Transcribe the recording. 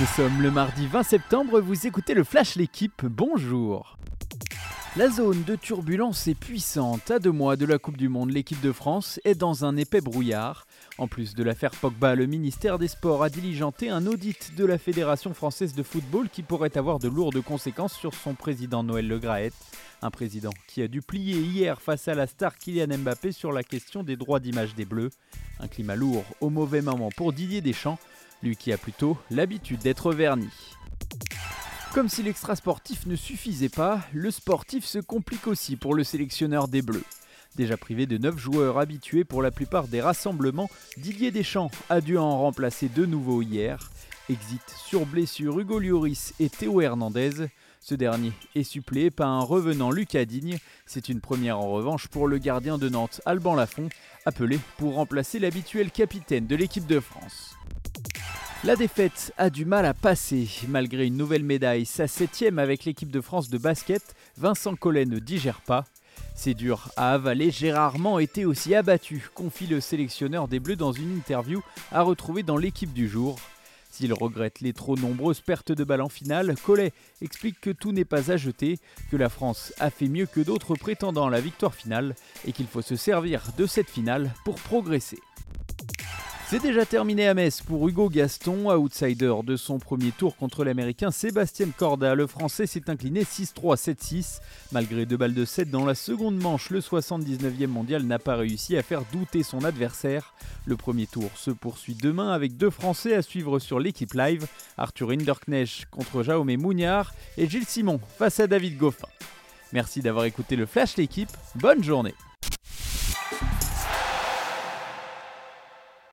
Nous sommes le mardi 20 septembre, vous écoutez le Flash L'équipe, bonjour la zone de turbulence est puissante. À deux mois de la Coupe du Monde, l'équipe de France est dans un épais brouillard. En plus de l'affaire Pogba, le ministère des Sports a diligenté un audit de la Fédération française de football qui pourrait avoir de lourdes conséquences sur son président Noël Le Graët. Un président qui a dû plier hier face à la star Kylian Mbappé sur la question des droits d'image des Bleus. Un climat lourd au mauvais moment pour Didier Deschamps, lui qui a plutôt l'habitude d'être verni. Comme si l'extra sportif ne suffisait pas, le sportif se complique aussi pour le sélectionneur des Bleus. Déjà privé de 9 joueurs habitués pour la plupart des rassemblements, Didier Deschamps a dû en remplacer de nouveaux hier. Exit sur blessure Hugo Lloris et Théo Hernandez. Ce dernier est suppléé par un revenant Lucas Digne. C'est une première en revanche pour le gardien de Nantes Alban Lafont, appelé pour remplacer l'habituel capitaine de l'équipe de France. La défaite a du mal à passer. Malgré une nouvelle médaille, sa septième avec l'équipe de France de basket, Vincent Collet ne digère pas. C'est dur à avaler, j'ai rarement été aussi abattu, confie le sélectionneur des Bleus dans une interview à retrouver dans l'équipe du jour. S'il regrette les trop nombreuses pertes de balles en finale, Collet explique que tout n'est pas à jeter, que la France a fait mieux que d'autres prétendant à la victoire finale et qu'il faut se servir de cette finale pour progresser. C'est déjà terminé à Metz pour Hugo Gaston, outsider de son premier tour contre l'américain Sébastien Corda. Le français s'est incliné 6-3, 7-6. Malgré deux balles de 7 dans la seconde manche, le 79e mondial n'a pas réussi à faire douter son adversaire. Le premier tour se poursuit demain avec deux Français à suivre sur l'équipe live Arthur Hinderknecht contre Jaume Mougnard et Gilles Simon face à David Goffin. Merci d'avoir écouté le Flash l'équipe. Bonne journée